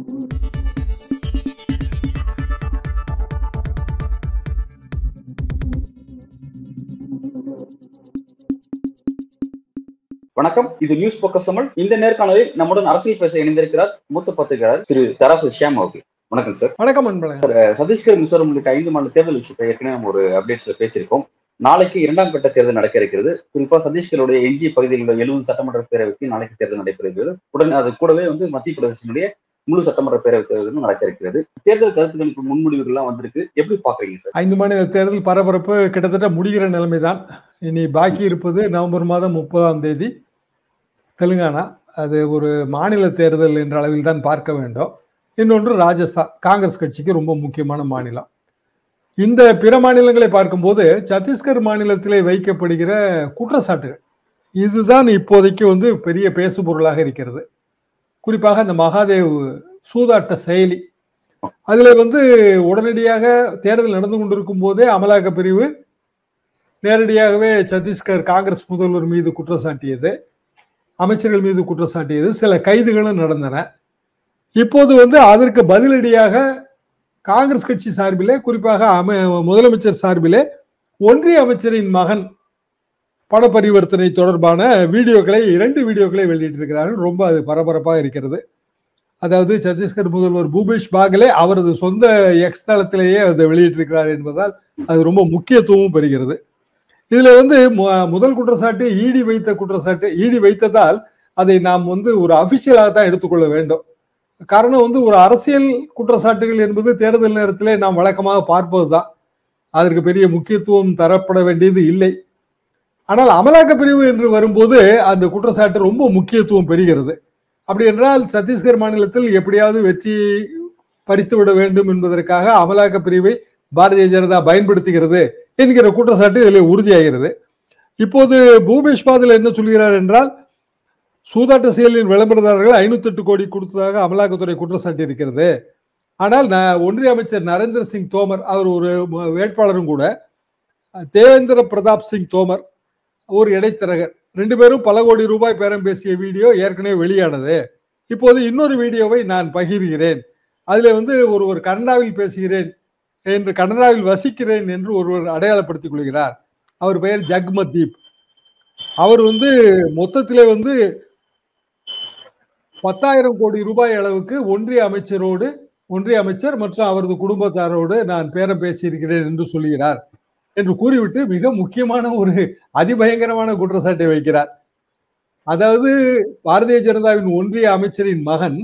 வணக்கம். இது news focus Tamil. இந்த நேர்காணலில் நம்முடன் அரசியல் பேச இணைந்திருக்கிறார் மூத்த பத்திரிகையாளர் திரு தராசு ஷியாம் அவர்கள். வணக்கம் சார் வணக்கம் அஹ் சத்தீஸ்கர் மிசோரம் உள்ளிட்ட ஐந்து மாநில தேர்தல் விஷயத்தை ஏற்கனவே நம்ம ஒரு அப்டேட்ஸ்ல பேசியிருக்கோம். நாளைக்கு இரண்டாம் கட்ட தேர்தல் நடக்க இருக்கிறது. குறிப்பா சத்தீஸ்கருடைய எஞ்சிய பகுதியில் உள்ள எழுபது சட்டமன்ற பேரவைக்கு நாளைக்கு தேர்தல் நடைபெறுகிறது உடனே அது கூடவே வந்து மத்திய பிரதேசனுடைய முழு சட்டமன்ற பேரவை தேர்தலும் நடக்க இருக்கிறது தேர்தல் கருத்துக்களுக்கு முன்மொழிவுகள்லாம் வந்திருக்கு. எப்படி பாக்குறீங்க சார்? ஐந்து மாநில தேர்தல் பரபரப்பு கிட்டத்தட்ட முடிகிற நிலைமைதான். இனி பாக்கி இருப்பது நவம்பர் மாதம் முப்பதாம் தேதி தெலுங்கானா. அது ஒரு மாநில தேர்தல் என்ற அளவில் தான் பார்க்க வேண்டும். இன்னொன்று ராஜஸ்தான். காங்கிரஸ் கட்சிக்கு ரொம்ப முக்கியமான மாநிலம். இந்த பிற மாநிலங்களை பார்க்கும்போது சத்தீஸ்கர் மாநிலத்திலே வைக்கப்படுகிற குற்றச்சாட்டுகள். இதுதான் இப்போதைக்கு வந்து பெரிய பேசுபொருளாக இருக்கிறது. குறிப்பாக இந்த மகாதேவ் சூதாட்ட செயலி. அதுல வந்து உடனடியாக தேர்தல் நடந்து கொண்டிருக்கும் போதே அமலாக்க பிரிவு நேரடியாகவே சத்தீஸ்கர் காங்கிரஸ் முதல்வர் மீது குற்றம் சாட்டியது அமைச்சர்கள் மீது குற்றம் சாட்டியது சில கைதுகளும் நடந்தன. இப்போது வந்து அதற்கு பதிலடியாக காங்கிரஸ் கட்சி சார்பிலே குறிப்பாக அம முதலமைச்சர் சார்பிலே ஒன்றிய அமைச்சரின் மகன் பண பரிவர்த்தனை தொடர்பான வீடியோக்களை இரண்டு வீடியோக்களை வெளியிட்டிருக்கிறார்கள். ரொம்ப அது பரபரப்பாக இருக்கிறது. அதாவது சத்தீஸ்கர் முதல்வர் பூபேஷ் பாகலே அவரது சொந்த எக்ஸ் தளத்திலேயே அதை வெளியிட்டிருக்கிறார் என்பதால் அது ரொம்ப முக்கியத்துவமும் பெறுகிறது. இதில் வந்து முதல் குற்றச்சாட்டு ஈடி வைத்த குற்றச்சாட்டு. ஈடி வைத்ததால் அதை நாம் வந்து ஒரு அபிஷியலாக தான் எடுத்துக்கொள்ள வேண்டும். காரணம் வந்து ஒரு அரசியல் குற்றச்சாட்டுகள் என்பது தேர்தல் நேரத்திலே நாம் வழக்கமாக பார்ப்பது தான் அதற்கு பெரிய முக்கியத்துவம் தரப்பட வேண்டியது இல்லை. ஆனால் அமலாக்க பிரிவு என்று வரும்போது அந்த குற்றச்சாட்டு ரொம்ப முக்கியத்துவம் பெறுகிறது. அப்படி என்றால் சத்தீஸ்கர் மாநிலத்தில் எப்படியாவது வெற்றி பறித்து விட வேண்டும் என்பதற்காக அமலாக்க பிரிவை பாரதிய ஜனதா பயன்படுத்துகிறது என்கிற குற்றச்சாட்டு இதில் உறுதியாகிறது. இப்போது பூபேஷ் பாதில் என்ன சொல்கிறார் என்றால் சூதாட்ட செயலின் விளம்பரதாரர்கள் ஐநூத்தி எட்டு கோடி கொடுத்ததாக அமலாக்கத்துறை குற்றச்சாட்டு இருக்கிறது. ஆனால் ந ஒன்றிய அமைச்சர் நரேந்திர சிங் தோமர் அவர் ஒரு வேட்பாளரும் கூட தேவேந்திர பிரதாப் சிங் தோமர் ஒரு இடைத்தரகர். ரெண்டு பேரும் பல கோடி ரூபாய் பேரம் பேசிய வீடியோ ஏற்கனவே வெளியானது. இப்போது இன்னொரு வீடியோவை நான் பகிர்கிறேன். அதில் வந்து ஒருவர் கனடாவில் பேசுகிறேன் என்று கனடாவில் வசிக்கிறேன் என்று ஒருவர் அடையாளப்படுத்திக் கொள்கிறார். அவர் பெயர் ஜக்மதீப். அவர் வந்து மொத்தத்திலே வந்து பத்தாயிரம் கோடி ரூபாய் அளவுக்கு ஒன்றிய அமைச்சரோடு ஒன்றிய அமைச்சர் மற்றும் அவரது குடும்பத்தாரோடு நான் பேரம் பேசியிருக்கிறேன் என்று சொல்கிறார். என்று கூறிவிட்டு மிக முக்கியமான ஒரு அதிபயங்கரமான குற்றச்சாட்டை வைக்கிறார். அதாவது பாரதிய ஜனதாவின் ஒன்றிய அமைச்சரின் மகன்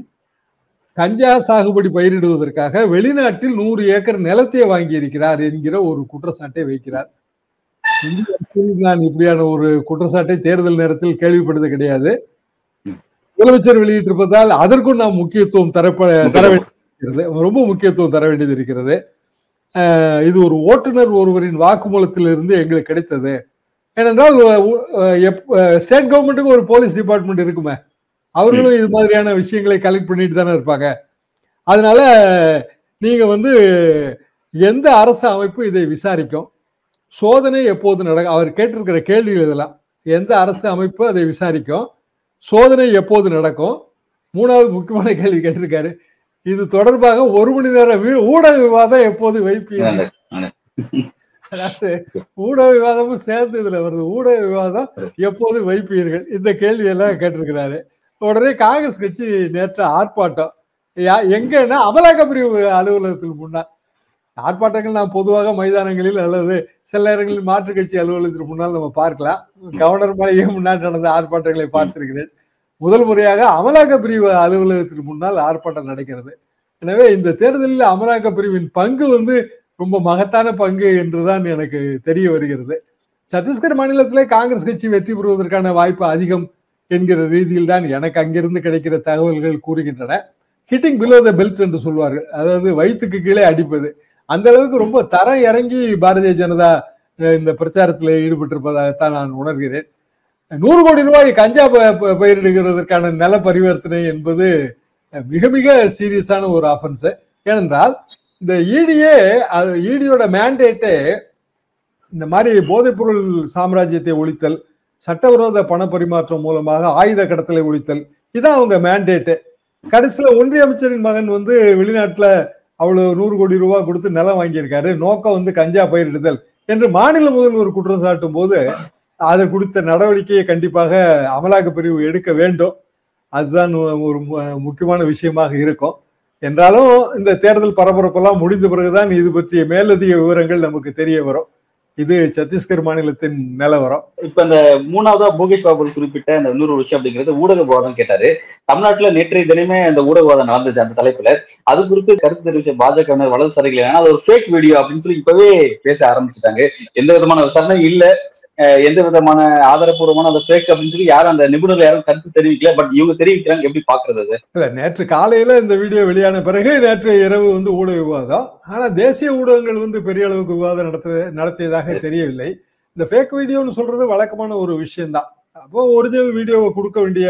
கஞ்சா சாகுபடி பயிரிடுவதற்காக வெளிநாட்டில் நூறு ஏக்கர் நிலத்தை வாங்கி இருக்கிறார் என்கிற ஒரு குற்றச்சாட்டை வைக்கிறார். நான் இப்படியான ஒரு குற்றச்சாட்டை தேர்தல் நேரத்தில் கேள்விப்பட்டது கிடையாது. முதலமைச்சர் வெளியிட்டிருப்பதால் அதற்கும் நாம் முக்கியத்துவம் தரப்ப தர வேண்டியிருக்கிறது. ரொம்ப முக்கியத்துவம் தர வேண்டியது இருக்கிறது. இது ஒரு ஓட்டுநர் ஒருவரின் வாக்குமூலத்திலிருந்து எங்களுக்கு கிடைத்தது. ஏனென்றால் ஸ்டேட் கவர்மெண்ட்டுக்கு ஒரு போலீஸ் டிபார்ட்மெண்ட் இருக்குமே. அவர்களும் இது மாதிரியான விஷயங்களை கலெக்ட் பண்ணிட்டு தானே இருப்பாங்க. அதனால நீங்க வந்து எந்த அரசு அமைப்பு இதை விசாரிக்கும்? சோதனை எப்போது நடக்கும் அவர் கேட்டிருக்கிற கேள்விகள் இதெல்லாம். எந்த அரசு அமைப்பு அதை விசாரிக்கும்? சோதனை எப்போது நடக்கும்? மூணாவது முக்கியமான கேள்வி கேட்டிருக்காரு. இது தொடர்பாக ஒரு மணி நேரம் வீ- ஊடக விவாதம் எப்போது வைப்பீங்க? அதாவது ஊடக விவாதமும் சேர்ந்து இதுல வருது. ஊடக விவாதம் எப்போது வைப்பீர்கள்? இந்த கேள்வி எல்லாம் கேட்டிருக்கிறாரு. உடனே காங்கிரஸ் கட்சி நேற்று ஆர்ப்பாட்டம். எங்கன்னா அமலாக்க பிரிவு அலுவலகத்துக்கு முன்னால் ஆர்ப்பாட்டங்கள் நாம் பொதுவாக மைதானங்களில் அல்லது சில நேரங்களில் மாற்றுக் கட்சி அலுவலகத்திற்கு முன்னால் நம்ம பார்க்கலாம். கவர்னர் மலையே முன்னாடி நடந்த ஆர்ப்பாட்டங்களை பார்த்திருக்கிறேன். முதல் முறையாக அமலாக்க பிரிவு அலுவலகத்திற்கு முன்னால் ஆர்ப்பாட்டம் நடக்கிறது. எனவே இந்த தேர்தலில் அமலாக்க பிரிவின் பங்கு வந்து ரொம்ப மகத்தான பங்கு என்றுதான் எனக்கு தெரிய வருகிறது. சத்தீஸ்கர் மாநிலத்திலே காங்கிரஸ் கட்சி வெற்றி பெறுவதற்கான வாய்ப்பு அதிகம் என்கிற ரீதியில் தான் எனக்கு அங்கிருந்து கிடைக்கிற தகவல்கள் கூறுகின்றன. ஹிட்டிங் பிலோ த பெல்ட் என்று சொல்வார்கள். அதாவது வயிற்றுக்கு கீழே அடிப்பது. அந்த அளவுக்கு ரொம்ப தரம் இறங்கி பாரதிய ஜனதா இந்த பிரச்சாரத்தில் ஈடுபட்டிருப்பதாகத்தான் நான் உணர்கிறேன். நூறு கோடி ரூபாய் கஞ்சா ப- பயிரிடுகிறதற்கான நில பரிவர்த்தனை என்பது மிக மிக சீரியஸான ஒரு ஆஃபென்ஸ் ஏனென்றால் இந்த இடியே இடியோட மேண்டேட்டே இந்த மாதிரி போதைப்பொருள் சாம்ராஜ்யத்தை ஒழித்தல் சட்டவிரோத பண பரிமாற்றம் மூலமாக ஆயுத கடத்தலை ஒழித்தல் இதான் அவங்க மேண்டேட்டு கடைசியில ஒன்றிய அமைச்சரின் மகன் வந்து வெளிநாட்டுல அவ்வளவு நூறு கோடி ரூபாய் கொடுத்து நிலம் வாங்கியிருக்காரு நோக்கம் வந்து கஞ்சா பயிரிடுதல் என்று மாநில முதல்வர் குற்றம் சாட்டும் போது அதை கொடுத்த நடவடிக்கையை கண்டிப்பாக அமலாக்க பிரிவு எடுக்க வேண்டும். அதுதான் ஒரு முக்கியமான விஷயமாக இருக்கும். என்றாலும் இந்த தேர்தல் பரபரப்பெல்லாம் முடிந்த பிறகுதான் இது பற்றிய மேலதிக விவரங்கள் நமக்கு தெரிய வரும். இது சத்தீஸ்கர் மாநிலத்தின் நிலவரம். இப்ப இந்த மூணாவதா போகேஷ் பாபு குறிப்பிட்ட அந்த இன்னொரு விஷயம் அப்படிங்கிறது ஊடகவாதம் கேட்டாரு. தமிழ்நாட்டுல நேற்றைய தினமே அந்த ஊடகவாதம் நடந்துச்சு அந்த தலைப்புல. அது குறித்து கருத்து தெரிவிச்ச பாஜக வலதுசாரிகள் ஏன்னா அது ஒரு ஃபேக் வீடியோ அப்படின்னு சொல்லி இப்பவே பேச ஆரம்பிச்சுட்டாங்க. எந்த விதமான விசாரணை இல்ல. எந்த விதமான ஆதாரப்பூர்வமான அந்த ஃபேக் அப்படின்னு சொல்லி யாரும் அந்த நிபுணர்கள் யாரும் கருத்து தெரிவிக்கல. பட் இவங்க தெரிவிக்கிறாங்க. எப்படி பாக்குறது அது? இல்ல நேற்று காலையில இந்த வீடியோ வெளியான பிறகு நேற்று இரவு வந்து ஊடக விவாதம். ஆனா தேசிய ஊடகங்கள் வந்து பெரிய அளவுக்கு விவாதம் நடத்த நடத்தியதாக தெரியவில்லை. இந்த ஃபேக் வீடியோன்னு சொல்றது வழக்கமான ஒரு விஷயம்தான். அப்போ ஒரிஜினல் வீடியோவை கொடுக்க வேண்டிய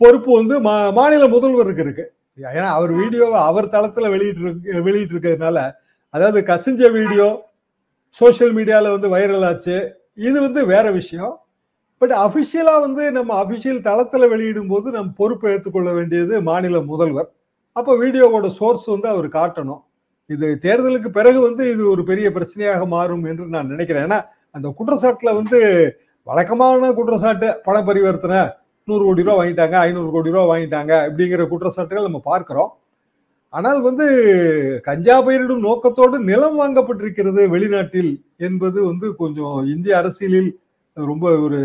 பொறுப்பு வந்து மா மாநில முதல்வருக்கு இருக்கு. ஏன்னா அவர் வீடியோவை அவர் தளத்துல வெளியிட்டு வெளியிட்டு இருக்கிறதுனால அதாவது கசிஞ்ச வீடியோ சோசியல் மீடியால வந்து வைரல் ஆச்சு. இது வந்து வேற விஷயம். பட் அபிஷியலா வந்து நம்ம அபிஷியல் தளத்துல வெளியிடும் போது நம்ம பொறுப்பை ஏற்றுக்கொள்ள வேண்டியது மாநில முதல்வர். அப்போ வீடியோவோட சோர்ஸ் வந்து அவர் காட்டணும். இது தேர்தலுக்கு பிறகு வந்து இது ஒரு பெரிய பிரச்சனையாக மாறும் என்று நான் நினைக்கிறேன். ஏன்னா அந்த குற்றச்சாட்டுல வந்து வழக்கமான குற்றச்சாட்டு பண பரிவர்த்தனை நூறு கோடி ரூபா வாங்கிட்டாங்க ஐநூறு கோடி ரூபா வாங்கிட்டாங்க இப்படிங்கிற குற்றச்சாட்டுகள் நம்ம பார்க்கிறோம். ஆனால் வந்து கஞ்சா பயிரிடும் நோக்கத்தோடு நிலம் வாங்கப்பட்டிருக்கிறது வெளிநாட்டில் என்பது வந்து கொஞ்சம் இந்திய அரசியலில் ரொம்ப ஒரு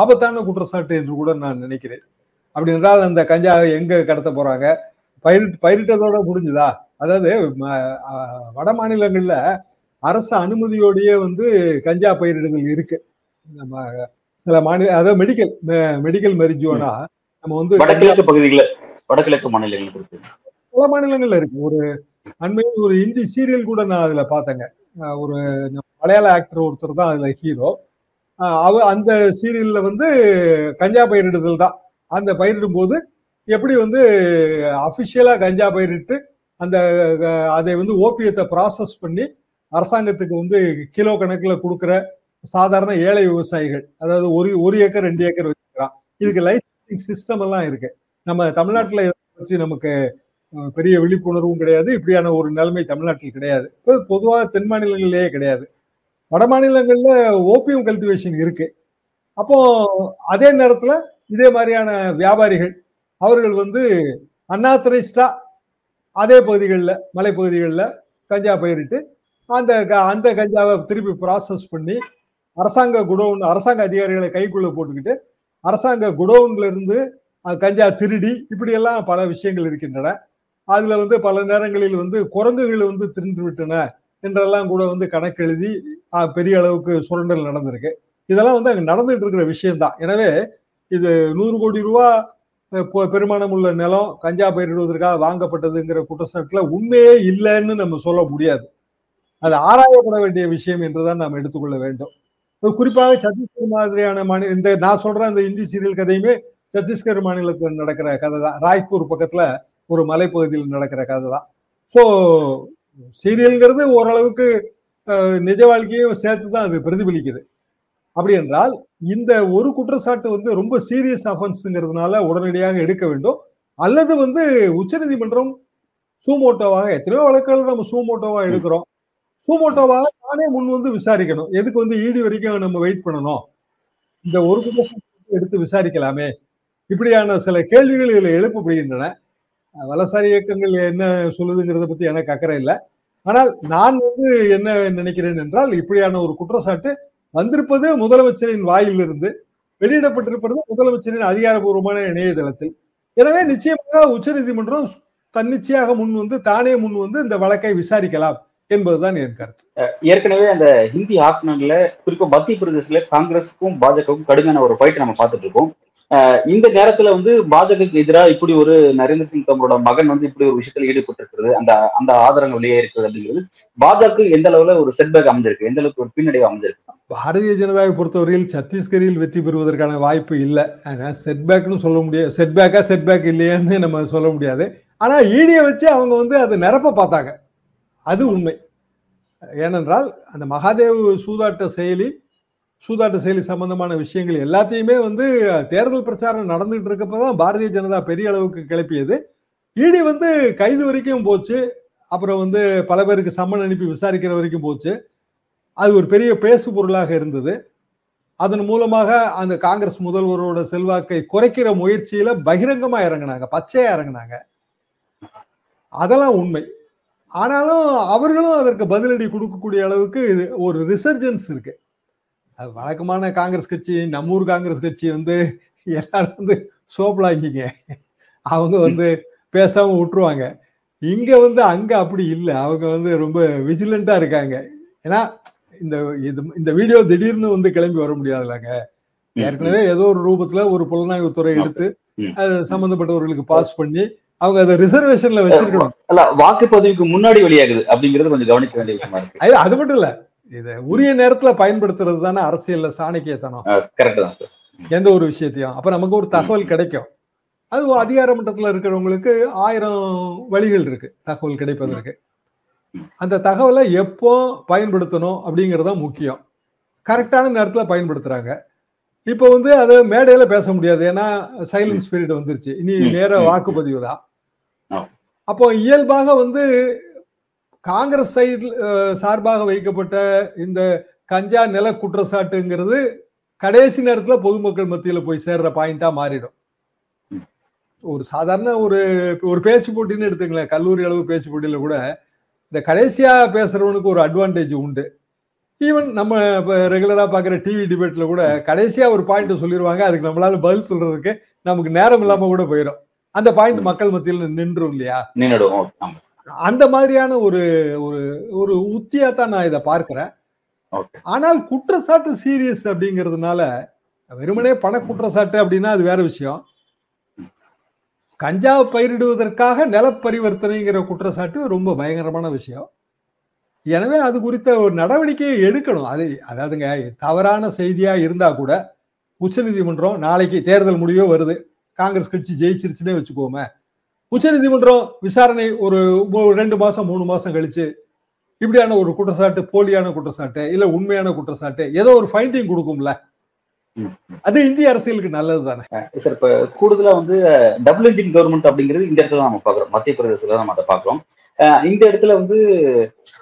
ஆபத்தான குற்றச்சாட்டு என்று கூட நான் நினைக்கிறேன். அப்படி என்றால் அந்த கஞ்சா எங்க கடத்த போறாங்க? பயிரிட்டு பயிரிட்டதோட முடிஞ்சுதா? அதாவது வட மாநிலங்கள்ல அரசு அனுமதியோடயே வந்து கஞ்சா பயிரிடுதல் இருக்கு. நம்ம சில மாநில அதாவது மெடிக்கல் மெடிக்கல் மரிஜுவானா நம்ம வந்து வடகிழக்கு பகுதிகளில் வடகிழக்கு மாநிலங்களுக்கு பல மாநிலங்கள்ல இருக்கு. ஒரு அண்மையில் ஒரு இந்தி சீரியல் கூட நான் அதுல பார்த்தேங்க. ஒரு மலையாள ஆக்டர் ஒருத்தர் தான் அதுல ஹீரோ அவ அந்த சீரியல்ல வந்து கஞ்சா பயிரிடுதல் தான். அந்த பயிரிடும் போது எப்படி வந்து அஃபிஷியலா கஞ்சா பயிரிட்டு அந்த அதை வந்து ஓபியத்தை ப்ராசஸ் பண்ணி அரசாங்கத்துக்கு வந்து கிலோ கணக்கில் கொடுக்குற சாதாரண ஏழை விவசாயிகள் அதாவது ஒரு ஒரு ஏக்கர் ரெண்டு ஏக்கர் வச்சுக்கிறான் இதுக்கு லைசன்சிங் சிஸ்டம் எல்லாம் இருக்கு. நம்ம தமிழ்நாட்டில் வச்சு நமக்கு பெரிய விழிப்புணர்வும் கிடையாது. இப்படியான ஒரு நிலைமை தமிழ்நாட்டில் கிடையாது. பொதுவாக தென் மாநிலங்களிலேயே கிடையாது. வட மாநிலங்களில் ஓபியம் கல்டிவேஷன் இருக்கு. அப்போ அதே நேரத்தில் இதே மாதிரியான வியாபாரிகள் அவர்கள் வந்து அன்ஆத்தரைஸ்டா அதே பகுதிகளில் மலைப்பகுதிகளில் கஞ்சா பயிரிட்டு அந்த அந்த கஞ்சாவை திருப்பி ப்ராசஸ் பண்ணி அரசாங்க குடோன் அரசாங்க அதிகாரிகளை கைக்குள்ளே போட்டுக்கிட்டு அரசாங்க குடோன்ல இருந்து கஞ்சா திருடி இப்படியெல்லாம் பல விஷயங்கள் இருக்கின்றன. அதுல வந்து பல நேரங்களில் வந்து குரங்குகள் வந்து தின்று விட்டன என்றெல்லாம் கூட வந்து கணக்கெழுதி பெரிய அளவுக்கு சுரண்டல் நடந்திருக்கு. இதெல்லாம் வந்து அங்கே நடந்துட்டு இருக்கிற விஷயம்தான். எனவே இது நூறு கோடி ரூபா பெருமானம் உள்ள நிலம் கஞ்சா பயிரிடுவதற்காக வாங்கப்பட்டதுங்கிற குற்றச்சாட்டுல உண்மையே இல்லைன்னு நம்ம சொல்ல முடியாது. அது ஆராயப்பட வேண்டிய விஷயம் என்றுதான் நாம் எடுத்துக்கொள்ள வேண்டும். குறிப்பாக சத்தீஸ்கர் மாதிரியான மாநில இந்த நான் சொல்ற அந்த இந்தி சீரியல் கதையுமே சத்தீஸ்கர் மாநிலத்தில் நடக்கிற கதை தான் ராய்ப்பூர் பக்கத்துல ஒரு மலைப்பகுதியில் நடக்கிற கதை தான் ஸோ சீரியல்ங்கிறது ஓரளவுக்கு நிஜ வாழ்க்கையும் சேர்த்து தான் அது பிரதிபலிக்குது. அப்படி என்றால் இந்த ஒரு குற்றச்சாட்டு வந்து ரொம்ப சீரியஸ் அஃபென்ஸுங்கிறதுனால உடனடியாக எடுக்க வேண்டும். அல்லது வந்து உச்சநீதிமன்றம் சூமோட்டோவாக எத்தனையோ வழக்குகள் நம்ம சூமோட்டோவா எடுக்கிறோம். சூமோட்டோவாக தானே முன் வந்து விசாரிக்கணும். எதுக்கு வந்து ஈடி வரைக்கும் நம்ம வெயிட் பண்ணணும்? இந்த ஒரு குற்றச்சாட்டு எடுத்து விசாரிக்கலாமே. இப்படியான சில கேள்விகள் இதில் எழுப்பப்படுகின்றன. வலசாரி இயக்கங்கள் என்ன சொல்லுதுங்கிறத பத்தி எனக்கு அக்கறை இல்லை. ஆனால் நான் வந்து என்ன நினைக்கிறேன் என்றால் இப்படியான ஒரு குற்றச்சாட்டு வந்திருப்பது முதலமைச்சரின் வாயிலிருந்து வெளியிடப்பட்டிருப்பது முதலமைச்சரின் அதிகாரபூர்வமான இணையதளத்தில். எனவே நிச்சயமாக உச்சநீதிமன்றம் தன்னிச்சையாக முன் வந்து தானே முன் வந்து இந்த வழக்கை விசாரிக்கலாம். என்பதுதான் என் கருத்து. ஏற்கனவே அந்த ஹிந்தி ஆப்னர்ல குறிப்பா மத்திய பிரதேசல காங்கிரஸுக்கும் பாஜகவுக்கும் கடுமையான ஒரு ஃபைட் நம்ம பார்த்துட்டு இருக்கோம். இந்த நேரத்துல வந்து பாஜகவுக்கு எதிராக இப்படி ஒரு நரேந்திர சிங் தோமரோட மகன் வந்து இப்படி ஒரு விஷயத்துல ஈடுபட்டு இருக்கிறது அந்த அந்த ஆதாரங்கள் வெளியே இருக்கிறது அப்படிங்கிறது பாஜக எந்த அளவுல ஒரு செட்பேக் அமைஞ்சிருக்கு? எந்த அளவுக்கு ஒரு பின்னடைவு அமைஞ்சிருக்கு? பாரதிய ஜனதாவை பொறுத்தவரையில் சத்தீஸ்கரில் வெற்றி பெறுவதற்கான வாய்ப்பு இல்லை. செட்பேக்னு சொல்ல முடியாது செட்பேக்கா செட்பேக் இல்லையான்னு நம்ம சொல்ல முடியாது. ஆனா ஈடியை வச்சு அவங்க வந்து அதை நிரப்ப பார்த்தாங்க. அது உண்மை. ஏனென்றால் அந்த மகாதேவ் சூதாட்ட செயலி சூதாட்ட செயலி சம்பந்தமான விஷயங்கள் எல்லாத்தையுமே வந்து தேர்தல் பிரச்சாரம் நடந்துகிட்டு இருக்கப்பதான் பாரதிய ஜனதா பெரிய அளவுக்கு கிளப்பியது. இடி வந்து கைது வரைக்கும் போச்சு. அப்புறம் வந்து பல பேருக்கு சம்மன் அனுப்பி விசாரிக்கிற வரைக்கும் போச்சு. அது ஒரு பெரிய பேசு பொருளாக இருந்தது. அதன் மூலமாக அந்த காங்கிரஸ் முதல்வரோட செல்வாக்கை குறைக்கிற முயற்சியில பகிரங்கமா இறங்கினாங்க பச்சையா இறங்கினாங்க. அதெல்லாம் உண்மை. ஆனாலும் அவர்களும் அதற்கு பதிலடி கொடுக்கக்கூடிய அளவுக்கு ஒரு ரிசர்ஜன்ஸ் இருக்கு. அது வழக்கமான காங்கிரஸ் கட்சி நம்ம ஊர் காங்கிரஸ் கட்சி வந்து எல்லாரும் வந்து சோப்பலாக்கிங்க அவங்க வந்து பேசாம விட்டுருவாங்க. இங்க வந்து அங்க அப்படி இல்லை. அவங்க வந்து ரொம்ப விஜிலண்டா இருக்காங்க. ஏன்னா இந்த இது இந்த வீடியோ திடீர்னு வந்து கிளம்பி வர முடியாதுல்லங்க. ஏற்கனவே ஏதோ ஒரு ரூபத்துல ஒரு புலனாய்வுத்துறை எடுத்து. அது சம்பந்தப்பட்டவர்களுக்கு பாஸ் பண்ணி அவங்க அதை ரிசர்வேஷன்ல வச்சிருக்கணும். அல்ல வாக்குப்பதிவுக்கு முன்னாடி வெளியாகுது அப்படிங்கிறது கொஞ்சம் கவனிக்க வேண்டிய விஷயமா இருக்கு. அது மட்டும் இல்ல. இது உரிய நேரத்துல பயன்படுத்துறது தானே அரசியல்ல சாணக்கியத்தனம். கரெக்ட் தான் எந்த ஒரு விஷயத்தையும். அப்ப நமக்கு ஒரு தகவல் கிடைக்கும். அது அதிகார மட்டத்துல இருக்கிறவங்களுக்கு ஆயிரம் வழிகள் இருக்கு. தகவல் கிடைப்பதற்கு. அந்த தகவலை எப்போ பயன்படுத்தணும் அப்படிங்கிறது முக்கியம். கரெக்டான நேரத்துல பயன்படுத்துறாங்க. இப்போ வந்து அதை மேடையில பேச முடியாது. ஏன்னா சைலன்ஸ் பீரியட் வந்துருச்சு. இனி நேர வாக்குப்பதிவு தான். அப்போ இயல்பாக வந்து காங்கிரஸ் சைடு சார்பாக வைக்கப்பட்ட இந்த கஞ்சா நில குற்றச்சாட்டுங்கிறது கடைசி நேரத்தில் பொதுமக்கள் மத்தியில் போய் சேர்ற பாயிண்டா மாறிடும். ஒரு சாதாரண ஒரு ஒரு பேச்சு போட்டின்னு எடுத்துங்களேன் கல்லூரி அளவு பேச்சு போட்டியில கூட இந்த கடைசியா பேசுறவனுக்கு ஒரு அட்வான்டேஜ் உண்டு. ஈவன் நம்ம இப்போ ரெகுலராக பார்க்குற டிவி டிபேட்டில் கூட கடைசியாக ஒரு பாயிண்ட் சொல்லிடுவாங்க அதுக்கு நம்மளால பதில் சொல்றதுக்கு நமக்கு நேரம் இல்லாமல் கூட போயிடும் அந்த பாயிண்ட். மக்கள் மத்தியில் நின்றும் இல்லையா? ஆமா. அந்த மாதிரியான ஒரு ஒரு ஒரு உத்தியா தான் நான் இதை பார்க்கிறேன். ஆனால் குற்றச்சாட்டு சீரியஸ் அப்படிங்கிறதுனால வெறுமனே பண குற்றச்சாட்டு அப்படின்னா அது வேற விஷயம். கஞ்சா பயிரிடுவதற்காக நில பரிவர்த்தனைங்கிற குற்றச்சாட்டு ரொம்ப பயங்கரமான விஷயம். எனவே அது குறித்த ஒரு நடவடிக்கையை எடுக்கணும். அது அதாவதுங்க தவறான செய்தியா இருந்தா கூட உச்சநீதிமன்றம் நாளைக்கு தேர்தல் முடிவே வருது. காங்கிரஸ் கட்சி ஜெயிச்சிருச்சுன்னே வச்சுக்கோமே. உச்சநீதிமன்றம் விசாரணை ஒரு ரெண்டு மாசம் மூணு மாசம் கழிச்சு இப்படியான ஒரு குற்றச்சாட்டு போலியான குற்றச்சாட்டு இல்ல உண்மையான குற்றச்சாட்டு ஏதோ ஒரு ஃபைண்டிங் கொடுக்கும்ல. அது இந்திய அரசியலுக்கு நல்லது தானே? சார் இப்ப கூடுதலா வந்து டபுள் இன்ஜின் கவர்மெண்ட் அப்படிங்கிறது இந்த இடத்துல நம்ம பாக்குறோம் மத்திய பிரதேசத்துல நம்ம அதை பாக்குறோம் இந்த இடத்துல வந்து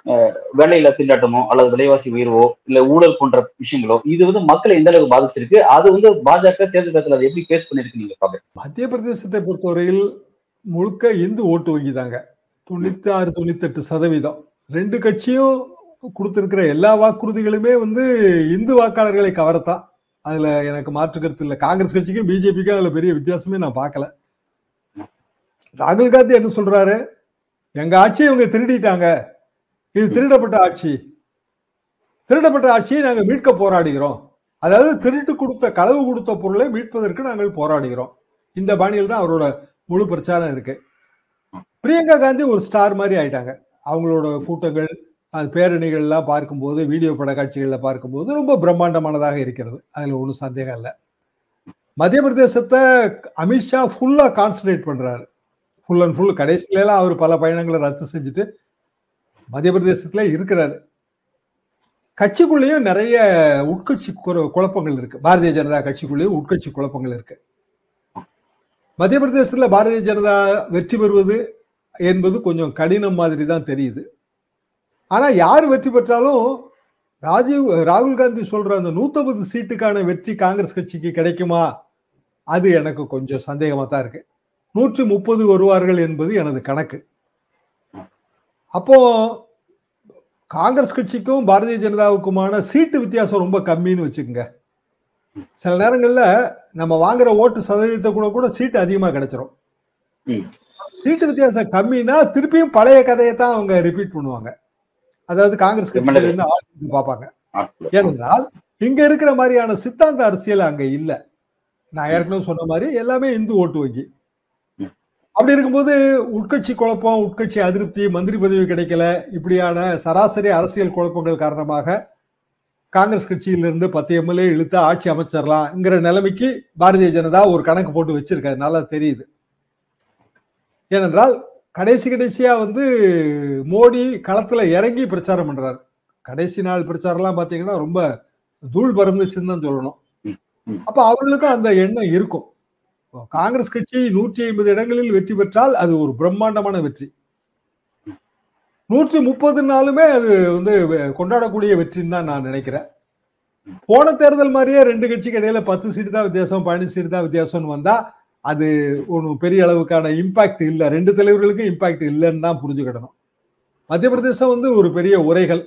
அஹ் வேலையில்லா திண்டாட்டமோ அல்லது விலைவாசி உயர்வோ இல்ல ஊழல் போன்ற விஷயங்களோ இது வந்து மக்களை எந்த அளவுக்கு பாதிச்சிருக்கு? அது வந்து பாஜக தேர்தல் காலத்துல அதை எப்படி பேஸ் பண்ணிருக்கு நீங்க பாக்குறீங்க மத்திய பிரதேசத்தை பொறுத்தவரையில் முழுக்க இந்து ஓட்டு வங்கி தாங்க. தொண்ணூத்தி ஆறு தொண்ணூத்தி எட்டு சதவீதம். ரெண்டு கட்சியும் கொடுத்திருக்கிற எல்லா வாக்குறுதிகளுமே வந்து இந்து வாக்காளர்களை கவரத்தான். அதுல எனக்கு மாற்று கருத்து இல்லை. காங்கிரஸ் கட்சிக்கும் பிஜேபிக்கும் அதுல பெரிய வித்தியாசமே நான் பார்க்கல. ராகுல் காந்தி என்ன சொல்றாரு? எங்க ஆட்சியை இவங்க திருடிட்டாங்க. இது திருடப்பட்ட ஆட்சி. திருடப்பட்ட ஆட்சியை நாங்கள் மீட்க போராடுகிறோம். அதாவது திருட்டு கொடுத்த களவு கொடுத்த பொருளை மீட்பதற்கு நாங்கள் போராடுகிறோம். இந்த பாணியில் தான் அவரோட முழு பிரச்சாரம் இருக்கு. பிரியங்கா காந்தி ஒரு ஸ்டார் மாதிரி ஆயிட்டாங்க. அவங்களோட கூட்டங்கள் அது பேரணிகள்லாம் பார்க்கும்போது வீடியோ பட காட்சிகளில் பார்க்கும்போது ரொம்ப பிரம்மாண்டமானதாக இருக்கிறது. அதில் ஒன்றும் சந்தேகம் இல்லை. மத்திய பிரதேசத்தை அமித்ஷா ஃபுல்லாக கான்சன்ட்ரேட் பண்ணுறாரு ஃபுல் அண்ட் ஃபுல் கடைசியிலலாம் அவர் பல பயணங்களை ரத்து செஞ்சுட்டு மத்திய பிரதேசத்தில் இருக்கிறாரு. கட்சிக்குள்ளேயும் நிறைய உட்கட்சி குழப்பங்கள் இருக்கு. பாரதிய ஜனதா கட்சிக்குள்ளேயும் உட்கட்சி குழப்பங்கள் இருக்கு. மத்திய பிரதேசத்தில் பாரதிய ஜனதா வெற்றி பெறுவது என்பது கொஞ்சம் கடினம் மாதிரி தான் தெரியுது. ஆனா யார் வெற்றி பெற்றாலும் ராஜீவ் ராகுல் காந்தி சொல்ற அந்த 150 சீட்டுக்கான வெற்றி காங்கிரஸ் கட்சிக்கு கிடைக்குமா? அது எனக்கு கொஞ்சம் சந்தேகமா தான் இருக்கு. நூற்றி முப்பது வருவார்கள் என்பது எனது கணக்கு. அப்போ காங்கிரஸ் கட்சிக்கும் பாரதிய ஜனதாவுக்குமான சீட்டு வித்தியாசம் ரொம்ப கம்மின்னு வச்சுக்கோங்க. சில நேரங்கள்ல நம்ம வாங்குற ஓட்டு சதவீதத்தை கூட கூட சீட்டு அதிகமா கிடைச்சிரும். சீட்டு வித்தியாசம் கம்மினா திருப்பியும் பழைய கதையை தான் அவங்க ரிப்பீட் பண்ணுவாங்க. அதாவது காங்கிரஸ் கட்சியில இருந்து ஆட்சி பார்ப்பாங்க. ஏனென்றால் இங்க இருக்கிற மாதிரியான சித்தாந்த அரசியல் அங்க இல்ல. நான் ஏற்கனவே சொன்ன மாதிரி எல்லாமே இந்து ஓட்டு வங்கி. அப்படி இருக்கும்போது உட்கட்சி குழப்பம் உட்கட்சி அதிருப்தி மந்திரி பதவி கிடைக்கல இப்படியான சராசரி அரசியல் குழப்பங்கள் காரணமாக காங்கிரஸ் கட்சியிலிருந்து பத்து எம்எல்ஏ இழுத்து ஆட்சி அமைச்சிடலாம்ங்கிற நிலைமைக்கு பாரதிய ஜனதா ஒரு கணக்கு போட்டு வச்சிருக்காரு. நல்லா தெரியுது. ஏனென்றால் கடைசி கடைசியா வந்து மோடி களத்துல இறங்கி பிரச்சாரம் பண்றாரு. கடைசி நாள் பிரச்சாரம்லாம் பாத்தீங்கன்னா ரொம்ப தூள் பறந்துச்சுன்னு தான் சொல்லணும். அப்ப அவர்களுக்கும் அந்த எண்ணம் இருக்கும். காங்கிரஸ் கட்சி நூற்றி ஐம்பது இடங்களில் வெற்றி பெற்றால் அது ஒரு பிரம்மாண்டமான வெற்றி. நூற்றி முப்பதுனாலுமே அது வந்து கொண்டாடக்கூடிய வெற்றின்னு தான் நான் நினைக்கிறேன். போன தேர்தல் மாதிரியே ரெண்டு கட்சிக்கு இடையில பத்து சீட்டு தான் வித்தியாசம் பதினஞ்சு சீட்டு தான் வித்தியாசம்னு வந்தா அது ஒன்றும் பெரிய அளவுக்கான இம்பாக்ட் இல்லை. ரெண்டு தலைவர்களுக்கும் இம்பாக்ட் இல்லைன்னு தான் புரிஞ்சுக்கிடணும். மத்திய பிரதேசம் வந்து ஒரு பெரிய உரைகள்.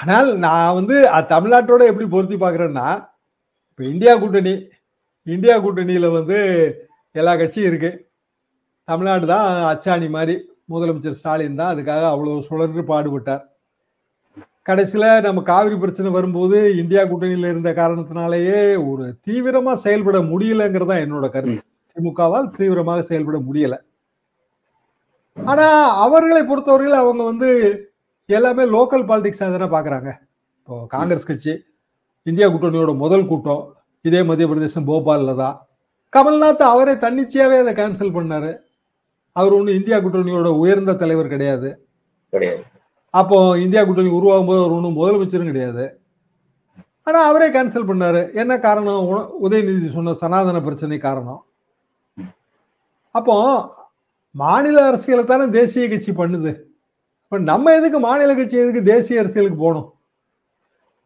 ஆனால் நான் வந்து தமிழ்நாட்டோட எப்படி பொருத்தி பார்க்குறேன்னா இப்போ இந்தியா கூட்டணி இந்தியா கூட்டணியில் வந்து எல்லா கட்சியும் இருக்கு. தமிழ்நாடு தான் அச்சாணி மாதிரி முதலமைச்சர் ஸ்டாலின் தான் அதுக்காக அவ்வளோ சுழன்று பாடுபட்டார். கடைசியில் நம்ம காவிரி பிரச்சனை வரும்போது இந்தியா கூட்டணியில் இருந்த காரணத்தினாலேயே ஒரு தீவிரமா செயல்பட முடியலங்கிறது தான் என்னோட கருத்து. திமுகவால் தீவிரமாக செயல்பட முடியல. ஆனா அவர்களை பொறுத்தவரையில் அவங்க வந்து எல்லாமே லோக்கல் பாலிடிக்ஸ் தானே பாக்குறாங்க. இப்போ காங்கிரஸ் கட்சி இந்தியா கூட்டணியோட முதல் கூட்டம் இதே மத்திய பிரதேசம் போபால்ல தான். கமல்நாத் அவரே தன்னிச்சையாவே அதை கேன்சல் பண்ணாரு. அவர் ஒன்றும் இந்தியா கூட்டணியோட உயர்ந்த தலைவர் கிடையாது. கிடையாது. அப்போ இந்தியா கூட்டணி உருவாகும் போது அவர் ஒன்றும் முதலமைச்சரும் கிடையாது. ஆனால் அவரே கேன்சல் பண்ணாரு. என்ன காரணம்? உதயநிதி சொன்ன சனாதன பிரச்சனை காரணம். அப்போ மாநில அரசியலை தானே தேசிய கட்சி பண்ணுது. இப்போ நம்ம எதுக்கு மாநில கட்சி எதுக்கு தேசிய அரசியலுக்கு போகணும்?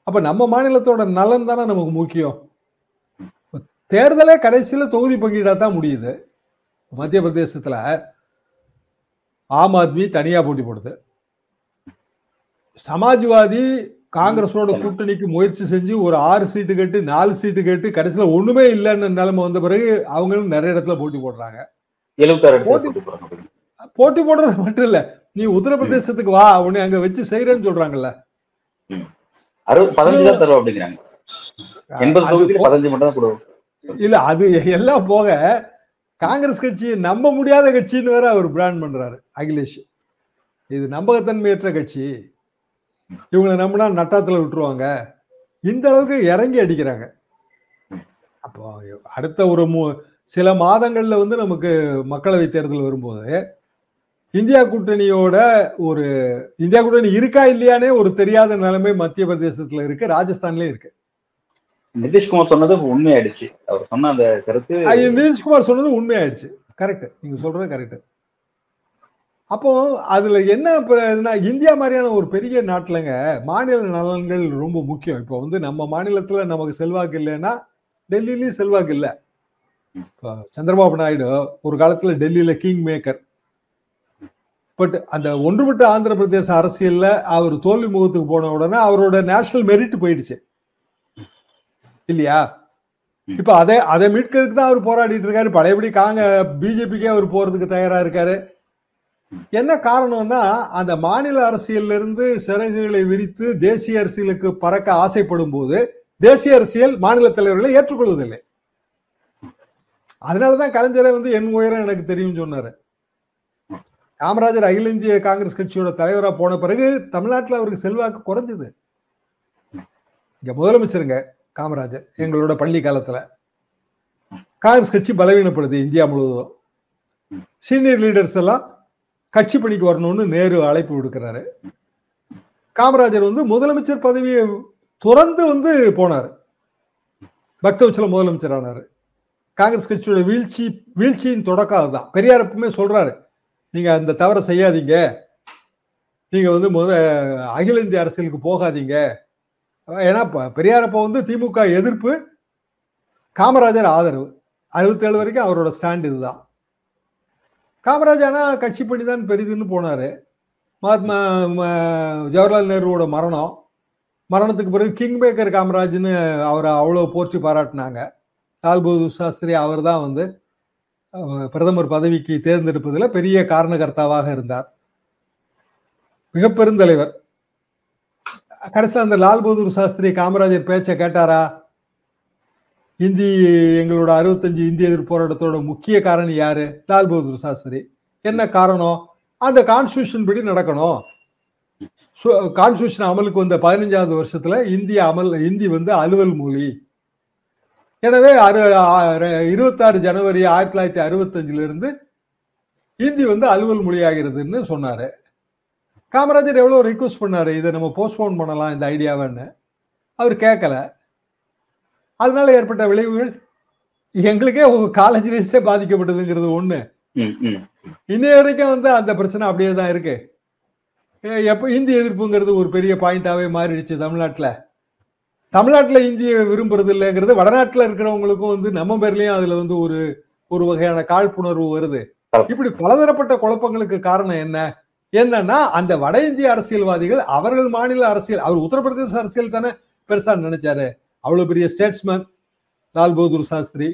அப்போ நம்ம மாநிலத்தோட நலன் தானே நமக்கு முக்கியம். தேர்தலே கடைசியில் தொகுதி பங்கீடாக தான் முடியுது. மத்திய பிரதேசத்தில் ஆம் ஆத்மி தனியாக போட்டி போடுது. சமாஜ்வாதி காங்கிரஸோட கூட்டணிக்கு முயற்சி செஞ்சு ஒரு ஆறு சீட்டு கேட்டு நாலு சீட்டு கேட்டு கடைசியில ஒண்ணுமே இல்லைன்னு நிலைமை வந்த பிறகு அவங்களும் நிறைய இடத்துல போட்டி போடுறாங்க. போட்டி போடுறது மட்டும் இல்ல. நீ உத்தரப்பிரதேசத்துக்கு வா உன்னை அங்க வச்சு செய்யறேன்னு சொல்றாங்கல்ல. இல்ல அது எல்லாம் போக காங்கிரஸ் கட்சி நம்ப முடியாத கட்சின்னு வேற அவர் பிராண்ட் பண்றாரு அகிலேஷ். இது நம்பகத்தன்மையற்ற கட்சி. இவங்களை நம்பினா நட்டாத்துல விட்டுருவாங்க. இந்த அளவுக்கு இறங்கி அடிக்கிறாங்க. அப்போ அடுத்த ஒரு மூ சில மாதங்கள்ல வந்து நமக்கு மக்களவை தேர்தல் வரும்போது இந்தியா கூட்டணியோட ஒரு இந்தியா கூட்டணி இருக்கா இல்லையானே ஒரு தெரியாத நிலைமை மத்திய பிரதேசத்துல இருக்கு ராஜஸ்தான்லயும் இருக்கு. நிதிஷ்குமார் சொன்னது உண்மையாயிடுச்சு. அவர் சொன்ன அந்த கருத்து நிதிஷ்குமார் சொன்னது உண்மையாயிடுச்சு. கரெக்ட் நீங்க சொல்றது கரெக்ட் அப்போ அதுல என்ன இந்தியா மாதிரியான ஒரு பெரிய நாட்டுலங்க மாநில நலன்கள் ரொம்ப முக்கியம். இப்போ வந்து நம்ம மாநிலத்துல நமக்கு செல்வாக்கு இல்லைன்னா டெல்லியிலயும் செல்வாக்கு இல்லை. சந்திரபாபு நாயுடு ஒரு காலத்துல டெல்லியில கிங் மேக்கர் பட் அந்த ஒன்றுபட்ட ஆந்திர பிரதேச அரசியல்ல அவர் தோல்வி முகத்துக்கு போன உடனே அவரோட நேஷனல் மெரிட் போயிடுச்சு. இல்லையா? இப்ப அதை அதை மீட்கிறதுக்கு தான் அவர் போராடிட்டு இருக்காரு. பழையபடி காங்க பிஜேபிக்கே அவர் போறதுக்கு தயாரா இருக்காரு. என்ன காரணம்னா அந்த மாநில அரசியலிருந்து சிறகுகளை விரித்து தேசிய அரசியலுக்கு பறக்க ஆசைப்படும் போது தேசிய அரசியல் மாநில தலைவர்களை ஏற்றுக்கொள்வதில்லை. அதனாலதான் கலைஞரை வந்து என் உயரம் எனக்கு தெரியும் சொன்னாரு. காமராஜர் அகில இந்திய காங்கிரஸ் கட்சியோட தலைவரா போன பிறகு தமிழ்நாட்டில் அவருக்கு செல்வாக்கு குறைஞ்சது. இங்க முதலமைச்சருங்க காமராஜர் எங்களோட பள்ளி காலத்துல. காங்கிரஸ் கட்சி பலவீனப்படுது இந்தியா முழுவதும். சீனியர் லீடர்ஸ் எல்லாம் கட்சி பணிக்கு வரணும்னு நேரு அழைப்பு விடுக்கிறாரு. காமராஜர் வந்து முதலமைச்சர் பதவியை துறந்து வந்து போனார். பக்தவச்சல முதலமைச்சர் ஆனார். காங்கிரஸ் கட்சியோட வீழ்ச்சி வீழ்ச்சியின் தொடக்கம் அதுதான். பெரியார் எப்பவுமே சொல்றாரு நீங்க அந்த தவறை செய்யாதீங்க. நீங்க வந்து முத அகில இந்திய அரசியலுக்கு போகாதீங்க. ஏன்னா பெரியார் அப்போ வந்து திமுக எதிர்ப்பு காமராஜர் ஆதரவு. அறுபத்தேழு வரைக்கும் அவரோட ஸ்டாண்ட் இதுதான். காமராஜ் ஆனால் கட்சி பண்ணி தான் பெரிதுன்னு போனாரு. மகாத்மா ஜவஹர்லால் நேருவோட மரணம். மரணத்துக்கு பிறகு கிங் பேக்கர் காமராஜ்னு அவரை அவ்வளோ போற்றி பாராட்டினாங்க. லால் பகதூர் சாஸ்திரி அவர் தான் வந்து பிரதமர் பதவிக்கு தேர்ந்தெடுப்பதில் பெரிய காரணகர்த்தாவாக இருந்தார். மிக பெருந்தலைவர் கடைசியில் அந்த லால் பகதூர் சாஸ்திரி காமராஜர் பேச்சை கேட்டாரா? இந்தி எங்களோட அறுபத்தஞ்சு இந்திய எதிர்ப்பு போராட்டத்தோட முக்கிய காரணி யாரு? லால் பகதூர் சாஸ்திரி. என்ன காரணம்? அந்த கான்ஸ்டியூஷன் படி நடக்கணும். கான்ஸ்டியூஷன் அமலுக்கு வந்த பதினஞ்சாவது வருஷத்துல இந்திய அமல் இந்தி வந்து அலுவல் மொழி. எனவே அறு இருபத்தாறு ஜனவரி ஆயிரத்தி தொள்ளாயிரத்தி அறுபத்தஞ்சுல இருந்து இந்தி வந்து அலுவல் மொழியாகிறதுன்னு சொன்னாரு. காமராஜர் எவ்வளோ ரிக்வஸ்ட் பண்ணாரு? இதை நம்ம போஸ்ட்போன் பண்ணலாம் இந்த ஐடியாவைன்னு அவர் கேட்கல அதனால ஏற்பட்ட விளைவுகள் எங்களுக்கே காலேஜ் டேஸே பாதிக்கப்பட்டதுங்கிறது ஒண்ணு. இன்னைய வரைக்கும் வந்து அந்த பிரச்சனை அப்படியே தான் இருக்கு. எப்ப இந்தி எதிர்ப்புங்கிறது ஒரு பெரிய பாயிண்டாவே மாறிடுச்சு தமிழ்நாட்டுல. தமிழ்நாட்டுல இந்திய விரும்புறது இல்லைங்கிறது வடநாட்டுல இருக்கிறவங்களுக்கும் வந்து நம்ம பேர்லயும் அதுல வந்து ஒரு ஒரு வகையான காழ்ப்புணர்வு வருது. இப்படி பலதரப்பட்ட குழப்பங்களுக்கு காரணம் என்ன? என்னன்னா அந்த வட இந்திய அரசியல்வாதிகள் அவர்கள் மாநில அரசியல் அவர் உத்தரப்பிரதேச அரசியல் தானே பெருசா நினைச்சாரு. அவ்வளவு பெரிய ஸ்டேட்ஸ்மேன் லால் பகதூர் சாஸ்திரி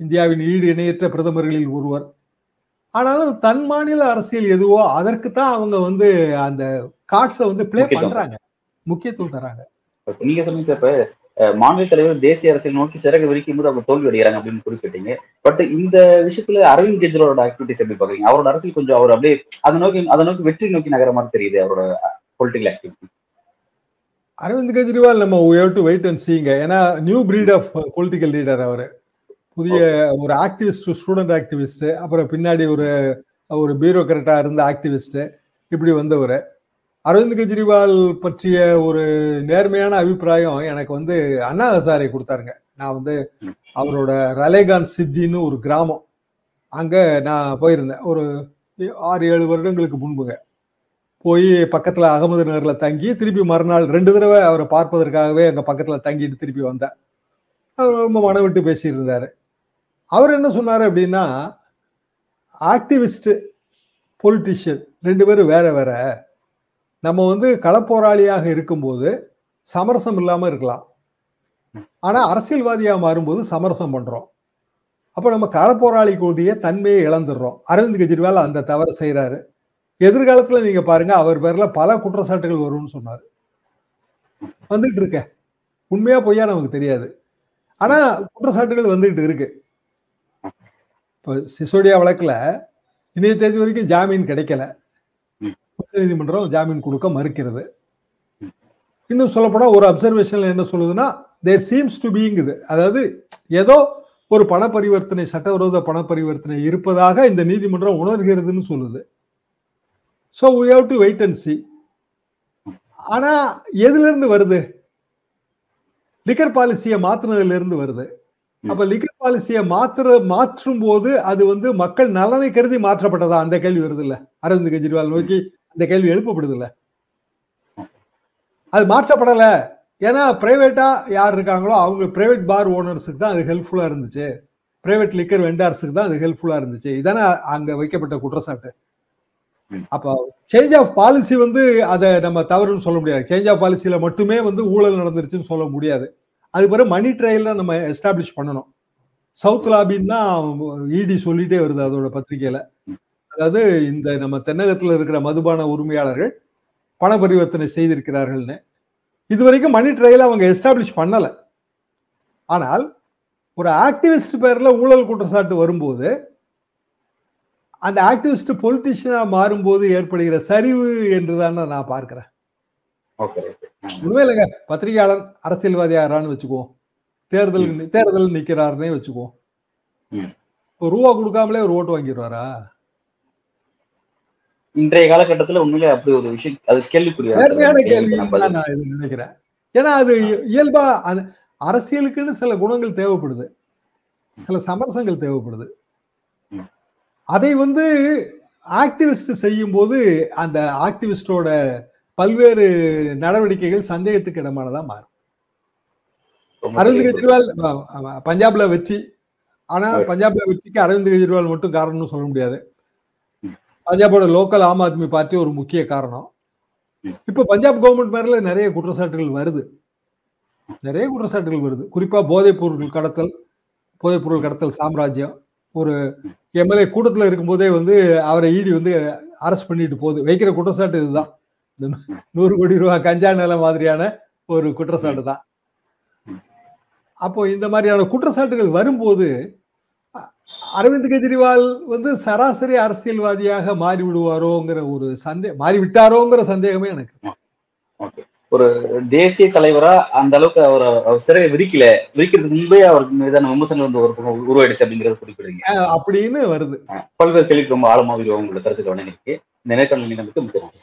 இந்தியாவின் ஈடு இணையற்ற பிரதமர்களில் ஒருவர். ஆனாலும் தன் மாநில அரசியல் எதுவோ அதற்கு தான் அவங்க வந்து அந்த கார்ட்ஸை வந்து ப்ளே. பண்றாங்க. முக்கியத்துவம் தராங்க. நீங்க சொன்னீங்க சார் இப்ப மாநில தலைவர் தேசிய அரசியல் நோக்கி சிறகு விரிக்கும் போது அவங்க தோல்வி அடைகிறாங்க அப்படின்னு குறிப்பிட்டீங்க. பட் இந்த விஷயத்துல அரவிந்த் கெஜ்ரிவாலோட ஆக்டிவிட்டிஸ் எப்படி பாக்குறீங்க? அவரோட அரசியல் கொஞ்சம் அவர் அப்படியே அதை நோக்கி அதை நோக்கி வெற்றி நோக்கி நகர மாதிரி தெரியுது அவரோட பொலிட்டிக்கல் ஆக்டிவிட்டி அரவிந்த் கெஜ்ரிவால் நம்ம டு வெயிட் அண்ட் சீங்க ஏன்னா new breed of political leader அவர். புதிய ஒரு ஆக்டிவிஸ்ட் ஸ்டூடெண்ட் ஆக்டிவிஸ்ட் அப்புறம் பின்னாடி ஒரு ஒரு பியூரோக்ராட்டா இருந்த ஆக்டிவிஸ்ட் இப்படி வந்தவர். அரவிந்த் கெஜ்ரிவால் பற்றிய ஒரு நேர்மையான அபிப்பிராயம் எனக்கு வந்து அண்ணா ஹசாரே கொடுத்தாருங்க. நான் வந்து அவரோட ரலேகான் சித்தின்னு ஒரு கிராமம். அங்க நான் போயிருந்தேன். ஒரு ஆறு ஏழு வருடங்களுக்கு முன்புங்க. போய் பக்கத்துல அகமது நகர்ல தங்கி திருப்பி மறுநாள் ரெண்டு தடவை அவரை பார்ப்பதற்காகவே அங்க பக்கத்துல தங்கிட்டு திருப்பி வந்தேன். அவர் ரொம்ப மனம் விட்டு பேசிட்டு அவர் என்ன சொன்னார் அப்படின்னா ஆக்டிவிஸ்ட் பொலிட்டிஷியன் ரெண்டு பேரும் வேற வேற. நம்ம வந்து களப்போராளியாக இருக்கும்போது சமரசம் இல்லாமல் இருக்கலாம். ஆனால் அரசியல்வாதியாக மாறும்போது சமரசம் பண்ணுறோம் அப்போ நம்ம களப்போராளி கூடிய தன்மையை இழந்துடுறோம். அரவிந்த் கெஜ்ரிவால் அந்த தவறு செய்கிறாரு எதிர்காலத்தில் நீங்க பாருங்க அவர் பேர்ல பல குற்றச்சாட்டுகள் வரும்னு சொன்னார். வந்துகிட்டு இருக்க உண்மையா பொய்யா நமக்கு தெரியாது. ஆனா குற்றச்சாட்டுகள் வந்துகிட்டு இருக்கு இப்போ சிசோடியா வழக்கில் இணைய தேதி வரைக்கும் ஜாமீன் கிடைக்கல. உச்சநீதிமன்றம் ஜாமீன் கொடுக்க மறுக்கிறது. இன்னும் சொல்லப்போனால் ஒரு அப்சர்வேஷன்ல என்ன சொல்லுதுன்னா தேர் சீம்ஸ் டு பீங்குது அதாவது ஏதோ ஒரு பண பரிவர்த்தனை சட்டவிரோத பண பரிவர்த்தனை இருப்பதாக இந்த நீதிமன்றம் உணர்கிறதுன்னு சொல்லுது. So we have to wait and see. ஆனா எதுல இருந்து வருது? லிக்கர் பாலிசியை மாத்துனதுல இருந்து வருது. அப்ப லிக்கர் பாலிசியை மாத்துற மாற்றும் போது அது வந்து மக்கள் நலனை கருதி மாற்றப்பட்டதா? அந்த கேள்வி வருது இல்ல அரவிந்த் கெஜ்ரிவால் நோக்கி அந்த கேள்வி எழுப்பப்படுது இல்ல அது மாற்றப்படல. ஏன்னா பிரைவேட்டா யார் இருக்காங்களோ அவங்க பிரைவேட் பார் ஓனர்ஸுக்கு தான் அது ஹெல்ப்ஃபுல்லா இருந்துச்சு. பிரைவேட் லிக்கர் வெண்டார்ஸுக்கு தான் அது ஹெல்ப்ஃபுல்லா இருந்துச்சு. இதானே அங்க வைக்கப்பட்ட குற்றச்சாட்டு. அப்போ சேஞ்ச் ஆஃப் பாலிசி வந்து அதை நம்ம தவறுன்னு சொல்ல முடியாது. சேஞ்ச் ஆஃப் பாலிசியில மட்டுமே வந்து ஊழல் நடந்துருச்சுன்னு சொல்ல முடியாது. அது பிறகு மணி ட்ரையல்ல நம்ம எஸ்டாப்ளிஷ் பண்ணணும். சவுத் லாபின்னா இடி சொல்லிட்டே வருது அதோட பத்திரிகையில. அதாவது இந்த நம்ம தென்னகத்துல இருக்கிற மதுபான உரிமையாளர்கள் பண பரிவர்த்தனை செய்திருக்கிறார்கள்னு. இது வரைக்கும் மணி ட்ரையல் அவங்க எஸ்டாப்ளிஷ் பண்ணல. ஆனால் ஒரு ஆக்டிவிஸ்ட் பேர்ல ஊழல் குற்றச்சாட்டு வரும்போது அந்த ஆக்டிவிஸ்ட் பொலிட்டிஷியனா மாறும்போது ஏற்படுகிற சரிவு என்றுதான் நான் பார்க்கிறேன். உண்மை இல்லைங்க. பத்திரிகையாளர் அரசியல்வாதி யாரான்னு வச்சுக்குவோம். தேர்தல் தேர்தல் நிக்கிறாருன்னே வச்சுக்குவோம். இப்போ ரூபா கொடுக்காமலே ஒரு ஓட்டு வாங்கிடுவாரா? இன்றைய காலகட்டத்துல உண்மையிலே அப்படி ஒரு விஷயம் அது கேள்விக்குரிய நேர்மையான கேள்வி தான் நான் இது நினைக்கிறேன். ஏன்னா அது இயல்பா அரசியலுக்குன்னு சில குணங்கள் தேவைப்படுது. சில சமரசங்கள் தேவைப்படுது. அதை வந்து ஆக்டிவிஸ்ட் செய்யும் போது அந்த ஆக்டிவிஸ்டோட பல்வேறு நடவடிக்கைகள் சந்தேகத்துக்கு இடமானதா மாறும். அரவிந்த் கெஜ்ரிவால் பஞ்சாப்ல வெற்றி. ஆனா. பஞ்சாப்ல வெற்றிக்கு அரவிந்த் கெஜ்ரிவால் மட்டும் காரணம்னு சொல்ல முடியாது. பஞ்சாபோட லோக்கல் ஆம் ஆத்மி பார்ட்டி ஒரு முக்கிய காரணம். இப்ப பஞ்சாப் கவர்மெண்ட் மேல நிறைய குற்றச்சாட்டுகள் வருது. நிறைய குற்றச்சாட்டுகள் வருது. குறிப்பா போதைப் பொருட்கள் கடத்தல் போதைப் பொருள் கடத்தல் சாம்ராஜ்யம். ஒரு எம்எல்ஏ கூட்டத்தில் இருக்கும்போதே வந்து அவரை ஈடி வந்து அரெஸ்ட் பண்ணிட்டு போகுது. வைக்கிற குற்றச்சாட்டு இதுதான். நூறு கோடி ரூபாய் கஞ்சா நிலம் மாதிரியான ஒரு குற்றச்சாட்டு தான். அப்போ இந்த மாதிரியான குற்றச்சாட்டுகள் வரும்போது அரவிந்த் கெஜ்ரிவால் வந்து சராசரி அரசியல்வாதியாக மாறி விடுவாரோங்கிற ஒரு சந்தே மாறி விட்டாரோங்கிற சந்தேகமே எனக்கு. ஓகே. ஒரு தேசிய தலைவரா அந்த அளவுக்கு அவர் அவர் சிறையை விரிக்கல விரிக்கிறதுக்கு முன்பே அவருக்கு மீதான விமர்சனம் வந்து ஒரு உருவாயிடுச்சு அப்படிங்கறத குறிப்பிடுறீங்க அப்படின்னு வருது. பல்வேறு கேள்விக்கு ரொம்ப ஆழமாக உங்களோட கருத்துக்கள் வழங்கியிருக்கு. இந்த நேர்காணல் நமக்கு மிக நன்றி.